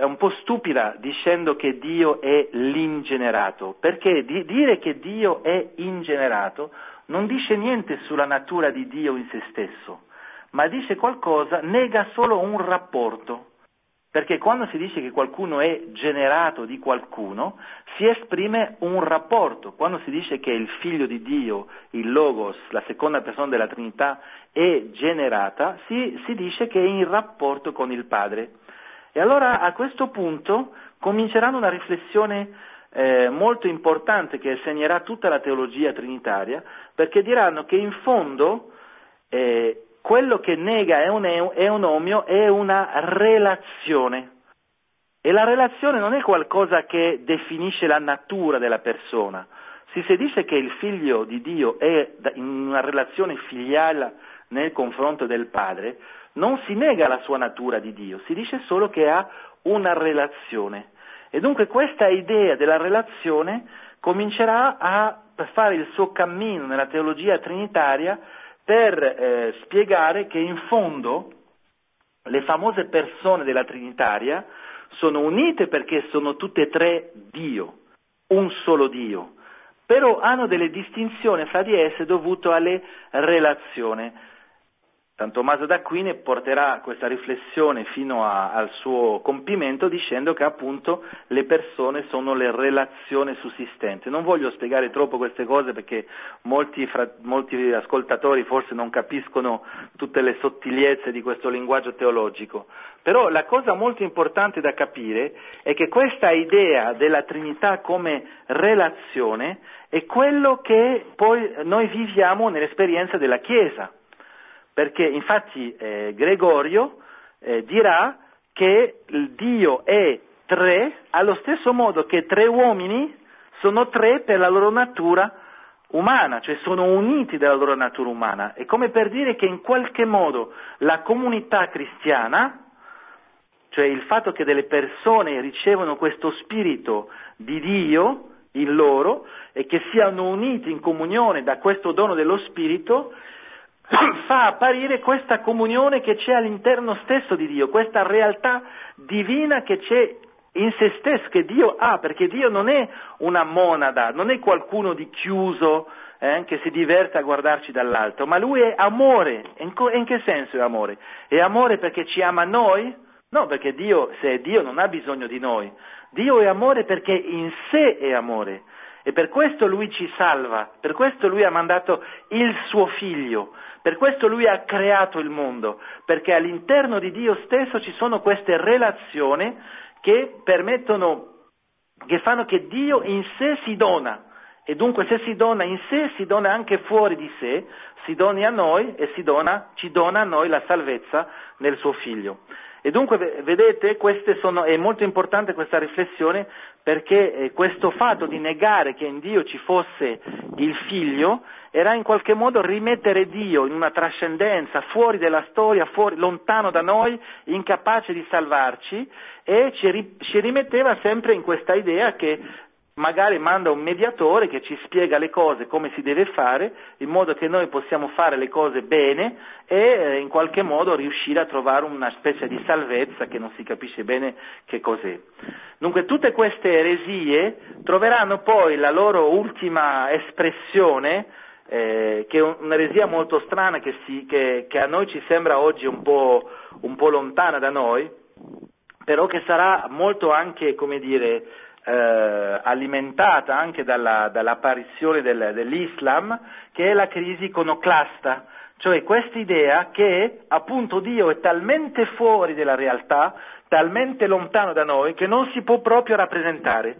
un po' stupida dicendo che Dio è l'ingenerato, perché di, dire che Dio è ingenerato non dice niente sulla natura di Dio in se stesso, ma dice qualcosa, nega solo un rapporto. Perché quando si dice che qualcuno è generato di qualcuno, si esprime un rapporto. Quando si dice che il figlio di Dio, il Logos, la seconda persona della Trinità, è generata, si, si dice che è in rapporto con il Padre. E allora a questo punto cominceranno una riflessione eh, molto importante che segnerà tutta la teologia trinitaria, perché diranno che in fondo eh, quello che nega è un, è un omio è una relazione. E la relazione non è qualcosa che definisce la natura della persona. Se si dice che il figlio di Dio è in una relazione filiale nel confronto del padre, non si nega la sua natura di Dio, si dice solo che ha una relazione. E dunque questa idea della relazione comincerà a fare il suo cammino nella teologia trinitaria per eh, spiegare che in fondo le famose persone della Trinitaria sono unite perché sono tutte e tre Dio, un solo Dio, però hanno delle distinzioni fra di esse dovute alle relazioni. San Tommaso d'Aquino porterà questa riflessione fino a, al suo compimento dicendo che appunto le persone sono le relazioni sussistenti. Non voglio spiegare troppo queste cose perché molti, fra, molti ascoltatori forse non capiscono tutte le sottigliezze di questo linguaggio teologico, però la cosa molto importante da capire è che questa idea della Trinità come relazione è quello che poi noi viviamo nell'esperienza della Chiesa perché infatti eh, Gregorio eh, dirà che Dio è tre, allo stesso modo che tre uomini sono tre per la loro natura umana, cioè sono uniti dalla loro natura umana. È come per dire che in qualche modo la comunità cristiana, cioè il fatto che delle persone ricevono questo spirito di Dio in loro e che siano uniti in comunione da questo dono dello spirito, fa apparire questa comunione che c'è all'interno stesso di Dio, questa realtà divina che c'è in se stesso, che Dio ha, perché Dio non è una monada, non è qualcuno di chiuso eh, che si diverte a guardarci dall'alto, ma Lui è amore. In, co- in che senso è amore? È amore perché ci ama noi? No, perché Dio, se è Dio, non ha bisogno di noi. Dio è amore perché in sé è amore. E per questo Lui ci salva, per questo Lui ha mandato il suo figlio, per questo lui ha creato il mondo, perché all'interno di Dio stesso ci sono queste relazioni che permettono, che fanno che Dio in sé si dona e dunque se si dona in sé si dona anche fuori di sé, si doni a noi e dona, ci dona a noi la salvezza nel suo figlio. E dunque vedete, sono, è molto importante questa riflessione perché eh, questo fatto di negare che in Dio ci fosse il figlio era in qualche modo rimettere Dio in una trascendenza, fuori della storia, fuori, lontano da noi, incapace di salvarci e ci, ci rimetteva sempre in questa idea che magari manda un mediatore che ci spiega le cose come si deve fare, in modo che noi possiamo fare le cose bene e eh, in qualche modo riuscire a trovare una specie di salvezza che non si capisce bene che cos'è. Dunque tutte queste eresie troveranno poi la loro ultima espressione, eh, che è un'eresia molto strana che, si, che, che, a noi ci sembra oggi un po', un po' lontana da noi, però che sarà molto anche, come dire, eh, alimentata anche dalla, dall'apparizione del, dell'Islam, che è la crisi iconoclasta, cioè questa idea che appunto Dio è talmente fuori della realtà, talmente lontano da noi, che non si può proprio rappresentare.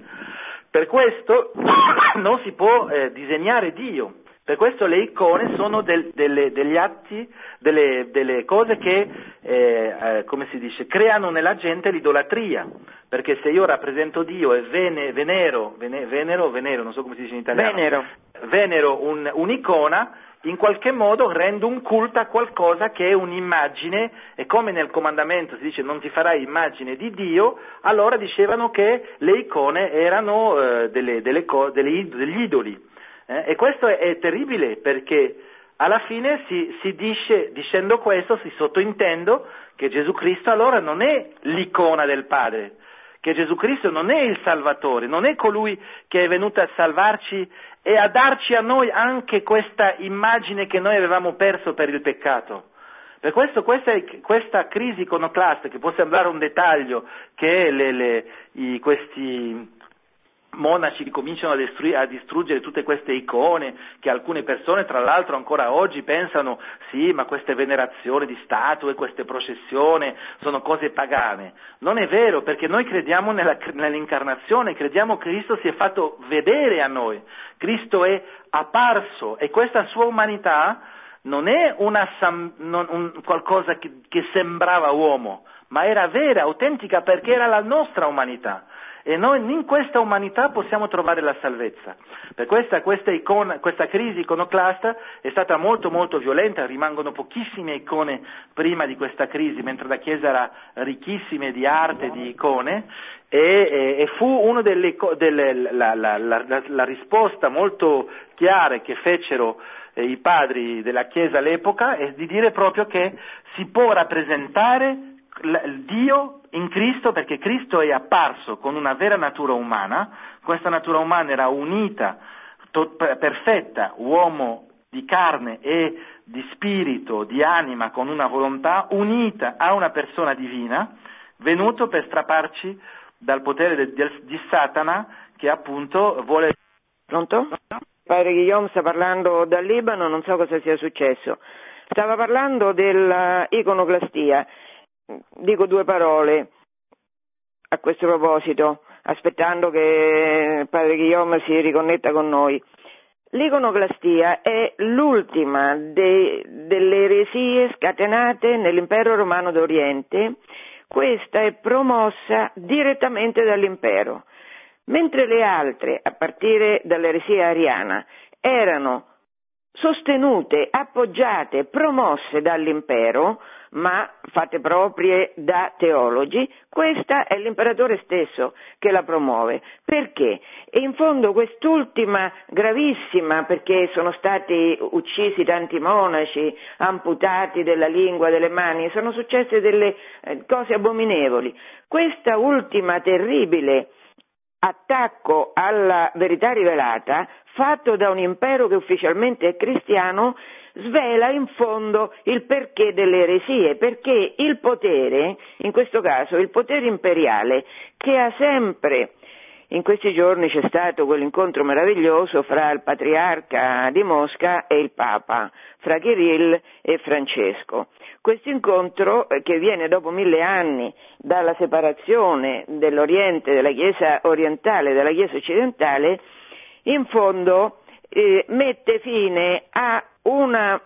Per questo non si può eh, disegnare Dio, per questo le icone sono del, delle, degli atti, delle, delle cose che, eh, eh, come si dice, creano nella gente l'idolatria. Perché se io rappresento Dio e vene, venero, vene, venero, venero, non so come si dice in italiano, venero, venero un, un'icona, in qualche modo rendo un culto a qualcosa che è un'immagine, e come nel comandamento si dice non ti farai immagine di Dio, allora dicevano che le icone erano eh, delle, delle, degli idoli. Eh? E questo è, è, terribile perché alla fine si, si dice, dicendo questo, si sottintendo che Gesù Cristo allora non è l'icona del Padre, che Gesù Cristo non è il Salvatore, non è colui che è venuto a salvarci e a darci a noi anche questa immagine che noi avevamo perso per il peccato. Per questo questa, questa crisi iconoclasta, che può sembrare un dettaglio, che le, le, i, questi monaci cominciano a, distru- a, distruggere tutte queste icone che alcune persone tra l'altro ancora oggi pensano sì ma queste venerazioni di statue, queste processioni sono cose pagane. Non è vero perché noi crediamo nella, nell'incarnazione, crediamo che Cristo si è fatto vedere a noi, Cristo è apparso e questa sua umanità non è una, non, un, qualcosa che, che sembrava uomo, ma era vera, autentica perché era la nostra umanità e noi in questa umanità possiamo trovare la salvezza. Per questa, questa, icona, questa crisi iconoclasta è stata molto molto violenta, rimangono pochissime icone prima di questa crisi, mentre la Chiesa era ricchissima di arte, di icone, e, e, e fu una delle, delle la, la, la, la, risposta molto chiara che fecero eh, i padri della Chiesa all'epoca è di dire proprio che si può rappresentare Dio in Cristo perché Cristo è apparso con una vera natura umana, questa natura umana era unita, to- perfetta, uomo di carne e di spirito, di anima, con una volontà unita a una persona divina, venuto per strapparci dal potere de- de- di Satana che appunto vuole... Pronto? Padre Guillaume sta parlando dal Libano, non so cosa sia successo. Stava parlando dell'iconoclastia dico due parole a questo proposito, aspettando che Padre Guillaume si riconnetta con noi. L'iconoclastia è l'ultima de, delle eresie scatenate nell'impero romano d'Oriente. Questa è promossa direttamente dall'impero, mentre le altre, a partire dall'eresia ariana, erano sostenute, appoggiate, promosse dall'impero, ma fatte proprie da teologi, questa è l'imperatore stesso che la promuove. Perché? E in fondo quest'ultima gravissima, perché sono stati uccisi tanti monaci, amputati della lingua, delle mani, sono successe delle eh, cose abominevoli. Questa ultima terribile attacco alla verità rivelata, fatto da un impero che ufficialmente è cristiano, svela in fondo il perché delle eresie, perché il potere, in questo caso il potere imperiale, che ha sempre in questi giorni c'è stato quell'incontro meraviglioso fra il patriarca di Mosca e il Papa, fra Kirill e Francesco. Questo incontro, eh, che viene dopo mille anni dalla separazione dell'Oriente, della Chiesa orientale e della Chiesa occidentale, in fondo eh, mette fine a una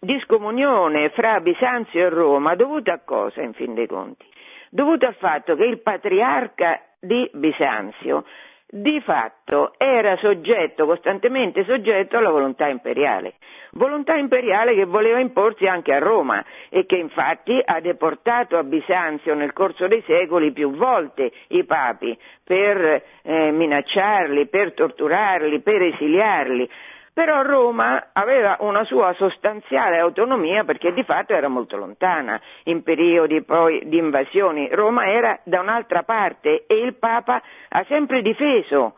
discomunione fra Bisanzio e Roma dovuta a cosa in fin dei conti? Dovuta al fatto che il patriarca di Bisanzio di fatto era soggetto, costantemente soggetto alla volontà imperiale, volontà imperiale che voleva imporsi anche a Roma e che infatti ha deportato a Bisanzio nel corso dei secoli più volte i papi per eh, minacciarli, per torturarli, per esiliarli. Però Roma aveva una sua sostanziale autonomia perché di fatto era molto lontana in periodi poi di invasioni. Roma era da un'altra parte e il Papa ha sempre difeso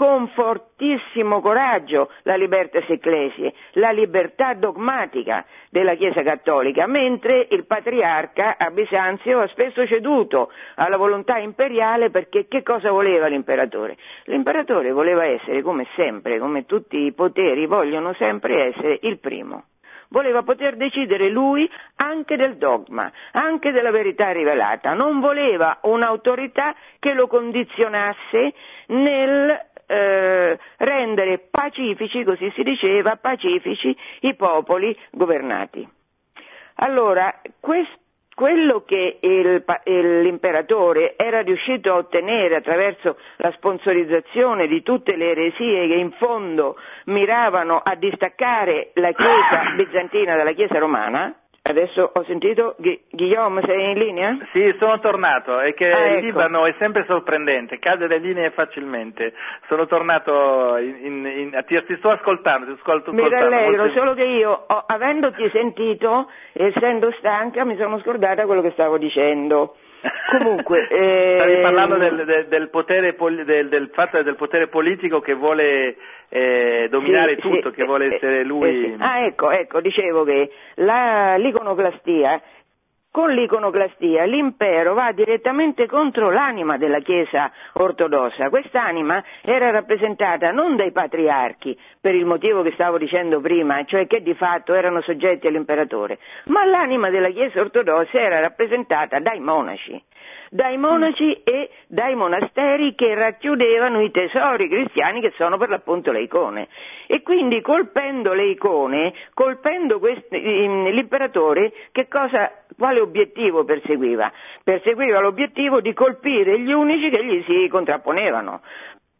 con fortissimo coraggio la libertas ecclesie, la libertà dogmatica della Chiesa cattolica, mentre il patriarca a Bisanzio ha spesso ceduto alla volontà imperiale perché che cosa voleva l'imperatore? L'imperatore voleva essere come sempre, come tutti i poteri vogliono sempre essere il primo voleva poter decidere lui anche del dogma, anche della verità rivelata, non voleva un'autorità che lo condizionasse nel eh, rendere pacifici, così si diceva, pacifici i popoli governati. Allora, questo quello che il, l'imperatore era riuscito a ottenere attraverso la sponsorizzazione di tutte le eresie che in fondo miravano a distaccare la Chiesa bizantina dalla Chiesa romana, Adesso ho sentito, Guillaume, sei in linea? Sì, sono tornato, è che ah, il ecco. Libano è sempre sorprendente, cade le linee facilmente. Sono tornato, in, in, in, ti, ti, sto ascoltando, ti ascolto Mi rallegro, molto... solo che io, ho, avendoti sentito, essendo stanca, mi sono scordata quello che stavo dicendo. Comunque, eh... stavi parlando del, del, del, potere, del, del, fatto del potere politico che vuole eh, dominare sì, tutto, sì, che vuole eh, essere lui. Eh. Ah, ecco, ecco, dicevo che la, l'iconoclastia con l'iconoclastia l'impero va direttamente contro l'anima della Chiesa ortodossa. Quest'anima era rappresentata non dai patriarchi, per il motivo che stavo dicendo prima, cioè che di fatto erano soggetti all'imperatore, ma l'anima della Chiesa ortodossa era rappresentata dai monaci dai monaci e dai monasteri che racchiudevano i tesori cristiani che sono per l'appunto le icone. E quindi colpendo le icone, colpendo questi, l'imperatore, cosa, quale obiettivo perseguiva? Perseguiva l'obiettivo di colpire gli unici che gli si contrapponevano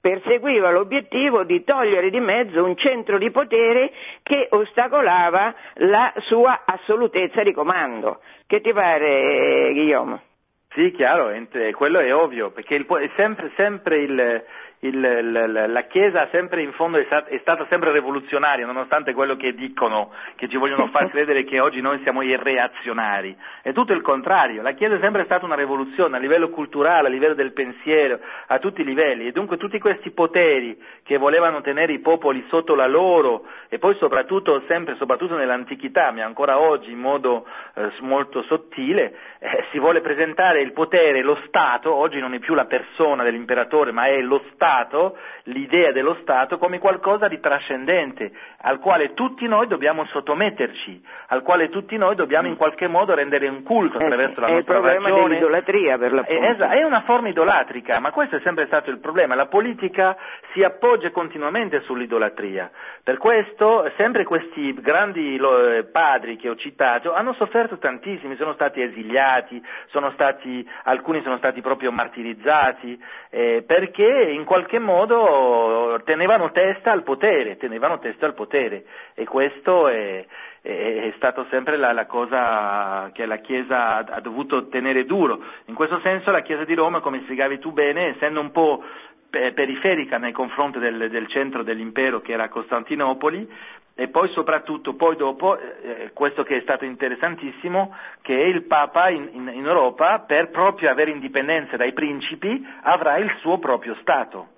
perseguiva l'obiettivo di togliere di mezzo un centro di potere che ostacolava la sua assolutezza di comando. Che ti pare, Guillaume? Sì, chiaro, quello è ovvio, perché il, è sempre, sempre il, il, la, la Chiesa sempre in fondo è, stat- è, stata sempre rivoluzionaria, nonostante quello che dicono, che ci vogliono far credere che oggi noi siamo i reazionari. È tutto il contrario, la Chiesa è sempre stata una rivoluzione a livello culturale, a livello del pensiero, a tutti i livelli. E dunque tutti questi poteri che volevano tenere i popoli sotto la loro, e poi soprattutto, sempre, soprattutto nell'antichità, ma ancora oggi in modo eh, molto sottile, eh, si vuole presentare il potere, lo Stato, oggi non è più la persona dell'imperatore, ma è lo Stato, Stato, l'idea dello Stato come qualcosa di trascendente, al quale tutti noi dobbiamo sottometterci, al quale tutti noi dobbiamo in qualche modo rendere un culto eh, attraverso la è nostra ragione. È il problema dell'idolatria per l'appunto. È, è una forma idolatrica, ma questo è sempre stato il problema. La politica si appoggia continuamente sull'idolatria. Per questo sempre questi grandi eh, padri che ho citato hanno sofferto tantissimi, sono stati esiliati, sono stati, alcuni sono stati proprio martirizzati, eh, perché in qualche qualche modo tenevano testa al potere, tenevano testa al potere e questo è, è, è stato sempre la, la, cosa che la Chiesa ha, ha, dovuto tenere duro. In questo senso la Chiesa di Roma, come spiegavi tu bene, essendo un po' periferica nei confronti del, del centro dell'impero che era Costantinopoli, e poi soprattutto, poi dopo, eh, questo che è stato interessantissimo, che il Papa in, in, in, Europa, per proprio avere indipendenza dai principi, avrà il suo proprio Stato.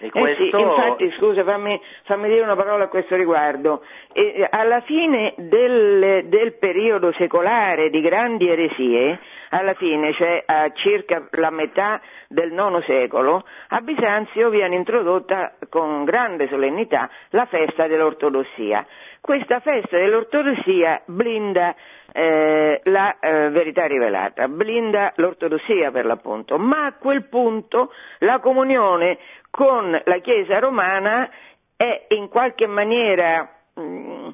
E questo... eh sì, infatti, scusa, fammi, fammi, dire una parola a questo riguardo. E, alla fine del, del, periodo secolare di grandi eresie, alla fine, cioè a circa la metà del IX secolo, a Bisanzio viene introdotta con grande solennità la festa dell'ortodossia. Questa festa dell'ortodossia blinda eh, la eh, verità rivelata, blinda l'ortodossia per l'appunto, ma a quel punto la comunione con la Chiesa romana è in qualche maniera mh, mm,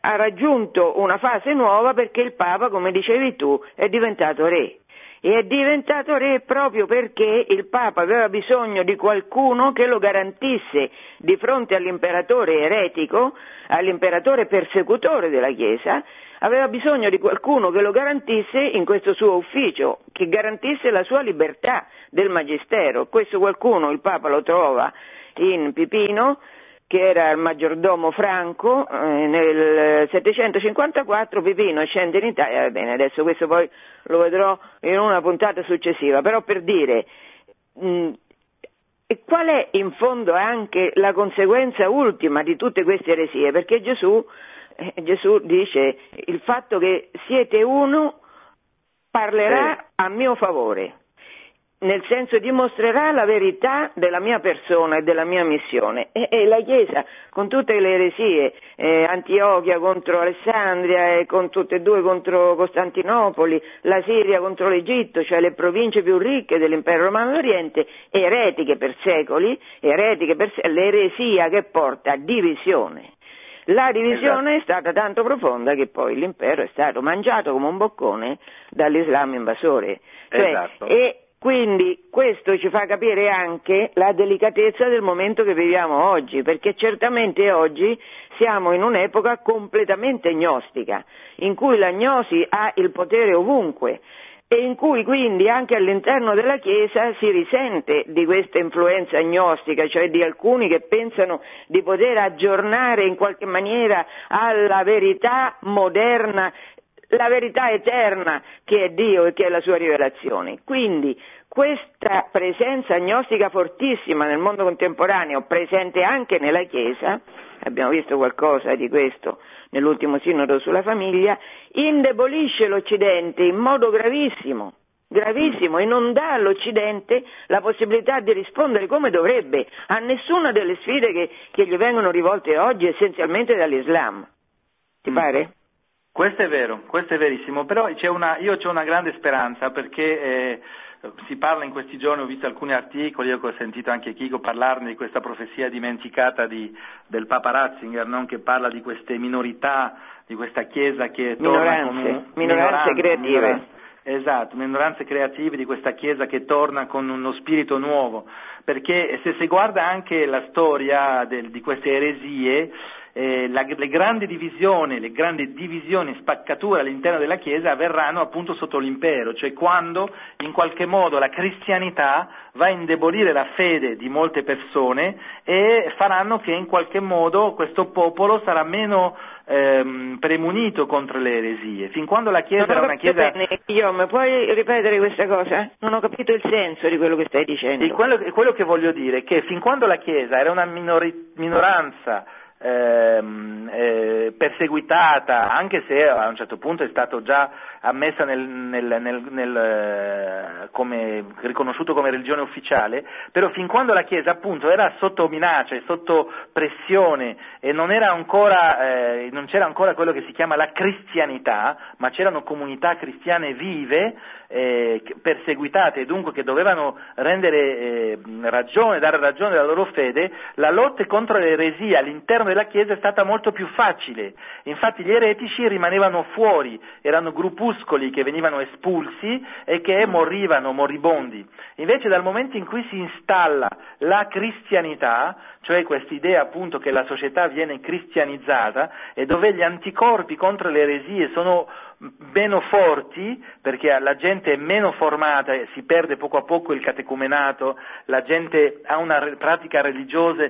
ha raggiunto una fase nuova perché il Papa, come dicevi tu, è diventato re. E è diventato re proprio perché il Papa aveva bisogno di qualcuno che lo garantisse di fronte all'imperatore eretico, all'imperatore persecutore della Chiesa, aveva bisogno di qualcuno che lo garantisse in questo suo ufficio, che garantisse la sua libertà del magistero. Questo qualcuno il Papa lo trova in Pipino, che era il maggiordomo Franco, eh, nel 754 Pipino scende in Italia, va bene, adesso questo poi lo vedrò in una puntata successiva, però per dire, mh, e qual è in fondo anche la conseguenza ultima di tutte queste eresie? Perché Gesù, eh, Gesù dice il fatto che siete uno parlerà a mio favore nel senso dimostrerà la verità della mia persona e della mia missione. E, e la Chiesa, con tutte le eresie, eh, Antiochia contro Alessandria e con tutte e due contro Costantinopoli, la Siria contro l'Egitto, cioè le province più ricche dell'impero romano d'Oriente, eretiche per secoli, eretiche per secoli, l'eresia che porta a divisione. La divisione esatto. è stata tanto profonda che poi l'impero è stato mangiato come un boccone dall'Islam invasore. Cioè, esatto. E quindi questo ci fa capire anche la delicatezza del momento che viviamo oggi, perché certamente oggi siamo in un'epoca completamente gnostica, in cui la gnosi ha il potere ovunque e in cui quindi anche all'interno della Chiesa si risente di questa influenza gnostica, cioè di alcuni che pensano di poter aggiornare in qualche maniera alla verità moderna la verità eterna che è Dio e che è la sua rivelazione. Quindi questa presenza agnostica fortissima nel mondo contemporaneo, presente anche nella Chiesa, abbiamo visto qualcosa di questo nell'ultimo sinodo sulla famiglia, indebolisce l'Occidente in modo gravissimo, gravissimo, e non dà all'Occidente la possibilità di rispondere come dovrebbe a nessuna delle sfide che, che gli vengono rivolte oggi essenzialmente dall'Islam. Ti mm. pare? Questo è vero, questo è verissimo, però una, io ho una grande speranza perché eh, si parla in questi giorni, ho visto alcuni articoli, io ho sentito anche Chico parlarne di questa profezia dimenticata di, del Papa Ratzinger, non? che parla di queste minorità, di questa Chiesa che minoranze, torna con un, minoranze, minoranze creative. Minoranze, esatto, minoranze creative di questa Chiesa che torna con uno spirito nuovo, perché se si guarda anche la storia del, di queste eresie, eh, la, le grandi divisioni, le grandi divisioni, spaccature all'interno della Chiesa avverranno appunto sotto l'impero, cioè quando in qualche modo la cristianità va a indebolire la fede di molte persone e faranno che in qualche modo questo popolo sarà meno ehm, premunito contro le eresie. Fin quando la Chiesa era una Chiesa... Bene, Guillaume, puoi ripetere questa cosa? Non ho capito il senso di quello che stai dicendo. Quello, quello che voglio dire è che fin quando la Chiesa era una minori, minoranza ehm, eh, perseguitata, anche se a un certo punto è stato già ammessa nel, nel, nel, eh, come, riconosciuto come religione ufficiale, però fin quando la Chiesa appunto era sotto minaccia e sotto pressione e non, ancora, eh, non c'era ancora quello che si chiama la cristianità, ma c'erano comunità cristiane vive, eh, perseguitate e dunque che dovevano rendere eh, ragione, dare ragione alla loro fede, la lotta contro l'eresia all'interno della Chiesa è stata molto più facile. Infatti gli eretici rimanevano fuori, erano gruppuscoli che venivano espulsi e che morivano moribondi. Invece dal momento in cui si installa la cristianità, cioè quest'idea appunto che la società viene cristianizzata e dove gli anticorpi contro le eresie sono meno forti perché la gente è meno formata si perde poco a poco il catecumenato, la gente ha una pratica religiosa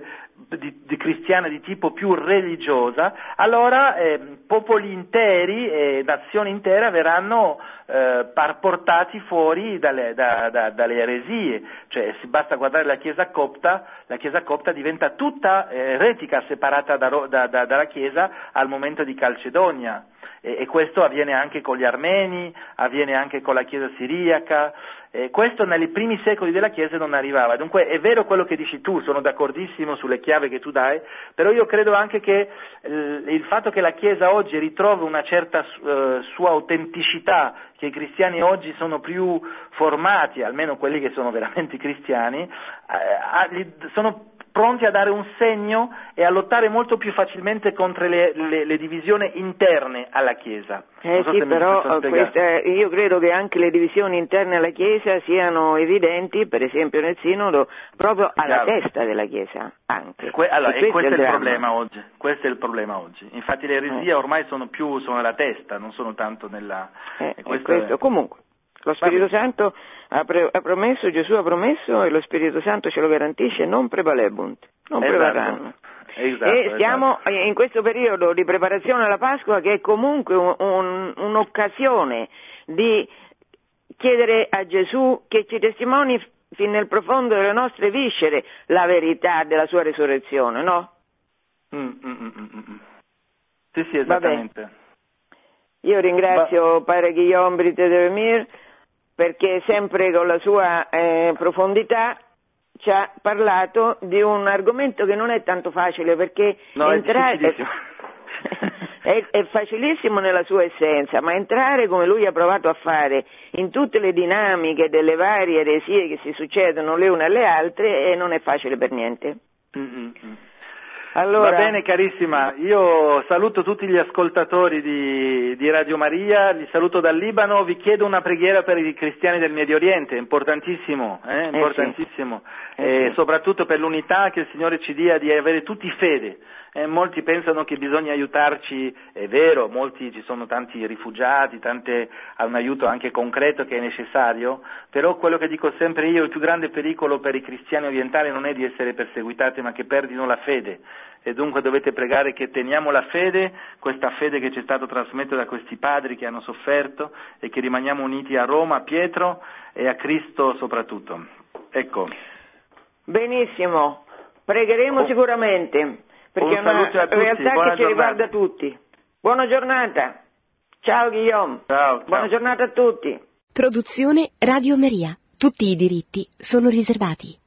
di, di cristiana di tipo più religiosa, allora eh, popoli interi e nazioni intere verranno eh, portati fuori dalle, da, da, dalle, eresie, cioè si basta guardare la Chiesa copta, la Chiesa copta diventa tutta eh, eretica, separata da, dalla Chiesa al momento di Calcedonia e, e, questo avviene anche con gli armeni, avviene anche con la Chiesa siriaca, eh, questo nei primi secoli della Chiesa non arrivava. Dunque è vero quello che dici tu, sono d'accordissimo sulle chiavi che tu dai, però io credo anche che eh, il fatto che la Chiesa oggi ritrovi una certa eh, sua autenticità, che i cristiani oggi sono più formati, almeno quelli che sono veramente cristiani, eh, sono pronti a dare un segno e a lottare molto più facilmente contro le, le, le divisioni interne alla Chiesa. Eh so sì, però questa, io credo che anche le divisioni interne alla Chiesa siano evidenti, per esempio nel Sinodo, proprio alla Chiaro. testa della Chiesa. Anche. Que- allora, e questo, è il, problema oggi. questo è il problema oggi. Infatti le eresie eh. ormai sono più sono alla testa, non sono tanto nella... Eh, questo è... Comunque, lo Spirito Santo ha, pre- ha, promesso, Gesù ha promesso e lo Spirito Santo ce lo garantisce, non prevalebunt, non esatto. prevarranno. Esatto, e siamo esatto. in questo periodo di preparazione alla Pasqua che è comunque un, un, un'occasione di chiedere a Gesù che ci testimoni fin nel profondo delle nostre viscere la verità della sua risurrezione, no? Mm, mm, mm, mm, mm. sì, sì, esattamente. Io ringrazio ba- Padre Guillaume Brite de Vermeer perché sempre con la sua eh, profondità ci ha parlato di un argomento che non è tanto facile perché no, entrare... È, è, è, facilissimo nella sua essenza, ma entrare come lui ha provato a fare in tutte le dinamiche delle varie eresie che si succedono le une alle altre eh, non è facile per niente. Mm-hmm. Allora... Va bene carissima, io saluto tutti gli ascoltatori di, di, Radio Maria, li saluto dal Libano, vi chiedo una preghiera per i cristiani del Medio Oriente, importantissimo, eh? importantissimo. Eh sì. eh sì. soprattutto per l'unità che il Signore ci dia di avere tutti fede. Eh, molti pensano che bisogna aiutarci, è vero, molti ci sono tanti rifugiati, tante, un aiuto anche concreto che è necessario, però quello che dico sempre io, il più grande pericolo per i cristiani orientali non è di essere perseguitati, ma che perdino la fede e dunque dovete pregare che teniamo la fede, questa fede che ci è stata trasmessa da questi padri che hanno sofferto e che rimaniamo uniti a Roma, a Pietro e a Cristo soprattutto. Ecco. Benissimo, pregheremo oh. sicuramente perché è una realtà Buona che ci riguarda tutti. Buona giornata. Ciao Guillaume. Ciao, ciao. Buona giornata a tutti. Produzione Radio Maria. Tutti i diritti sono riservati.